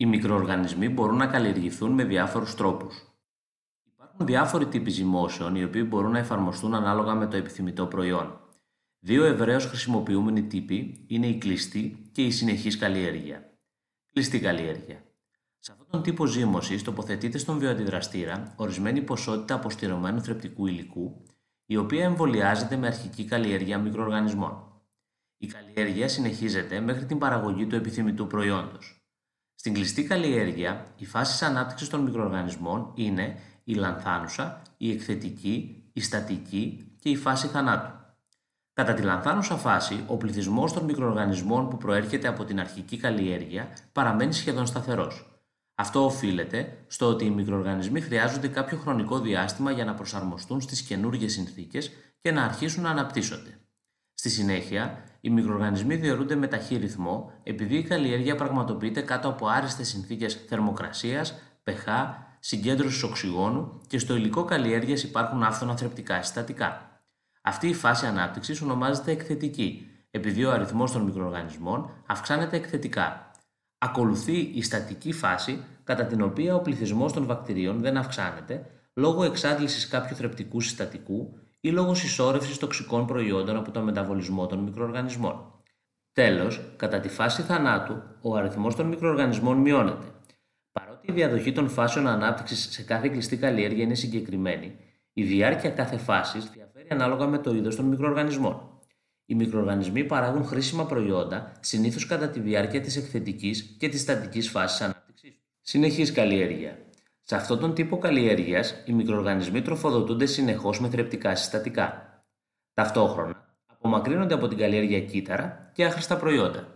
Οι μικροοργανισμοί μπορούν να καλλιεργηθούν με διάφορους τρόπους. Υπάρχουν διάφοροι τύποι ζυμώσεων οι οποίοι μπορούν να εφαρμοστούν ανάλογα με το επιθυμητό προϊόν. Δύο ευρέως χρησιμοποιούμενοι τύποι είναι η κλειστή και η συνεχής καλλιέργεια. Κλειστή καλλιέργεια. Σε αυτόν τον τύπο ζύμωσης τοποθετείται στον βιοαντιδραστήρα ορισμένη ποσότητα αποστηρωμένου θρεπτικού υλικού, η οποία εμβολιάζεται με αρχική καλλιέργεια μικροοργανισμών. Η καλλιέργεια συνεχίζεται μέχρι την παραγωγή του επιθυμητού προϊόντος. Στην κλειστή καλλιέργεια, οι φάσει ανάπτυξης των μικροοργανισμών είναι η λανθάνουσα, η εκθετική, η στατική και η φάση θανάτου. Κατά τη λανθάνουσα φάση, ο πληθυσμός των μικροοργανισμών που προέρχεται από την αρχική καλλιέργεια παραμένει σχεδόν σταθερός. Αυτό οφείλεται στο ότι οι μικροοργανισμοί χρειάζονται κάποιο χρονικό διάστημα για να προσαρμοστούν στις καινούργιες συνθήκες και να αρχίσουν να αναπτύσσονται. Στη συνέχεια, οι μικροοργανισμοί διαιρούνται με ταχύ ρυθμό επειδή η καλλιέργεια πραγματοποιείται κάτω από άριστες συνθήκες θερμοκρασίας, pH, συγκέντρωσης οξυγόνου και στο υλικό καλλιέργειας υπάρχουν άφθονα θρεπτικά συστατικά. Αυτή η φάση ανάπτυξης ονομάζεται εκθετική, επειδή ο αριθμός των μικροοργανισμών αυξάνεται εκθετικά. Ακολουθεί η στατική φάση, κατά την οποία ο πληθυσμός των βακτηρίων δεν αυξάνεται λόγω εξάντλησης κάποιου θρεπτικού συστατικού ή λόγω συσσόρευση τοξικών προϊόντων από τον μεταβολισμό των μικροοργανισμών. Τέλος, κατά τη φάση θανάτου, ο αριθμός των μικροοργανισμών μειώνεται. Παρότι η διαδοχή των φάσεων ανάπτυξης σε κάθε κλειστή καλλιέργεια είναι συγκεκριμένη, η διάρκεια κάθε φάσης διαφέρει ανάλογα με το είδος των μικροοργανισμών. Οι μικροοργανισμοί παράγουν χρήσιμα προϊόντα συνήθως κατά τη διάρκεια της εκθετικής και της στατικής φάσης ανάπτυξης. Συνεχής καλλιέργεια. Σε αυτόν τον τύπο καλλιέργειας, οι μικροοργανισμοί τροφοδοτούνται συνεχώς με θρεπτικά συστατικά. Ταυτόχρονα, απομακρύνονται από την καλλιέργεια κύτταρα και άχρηστα προϊόντα.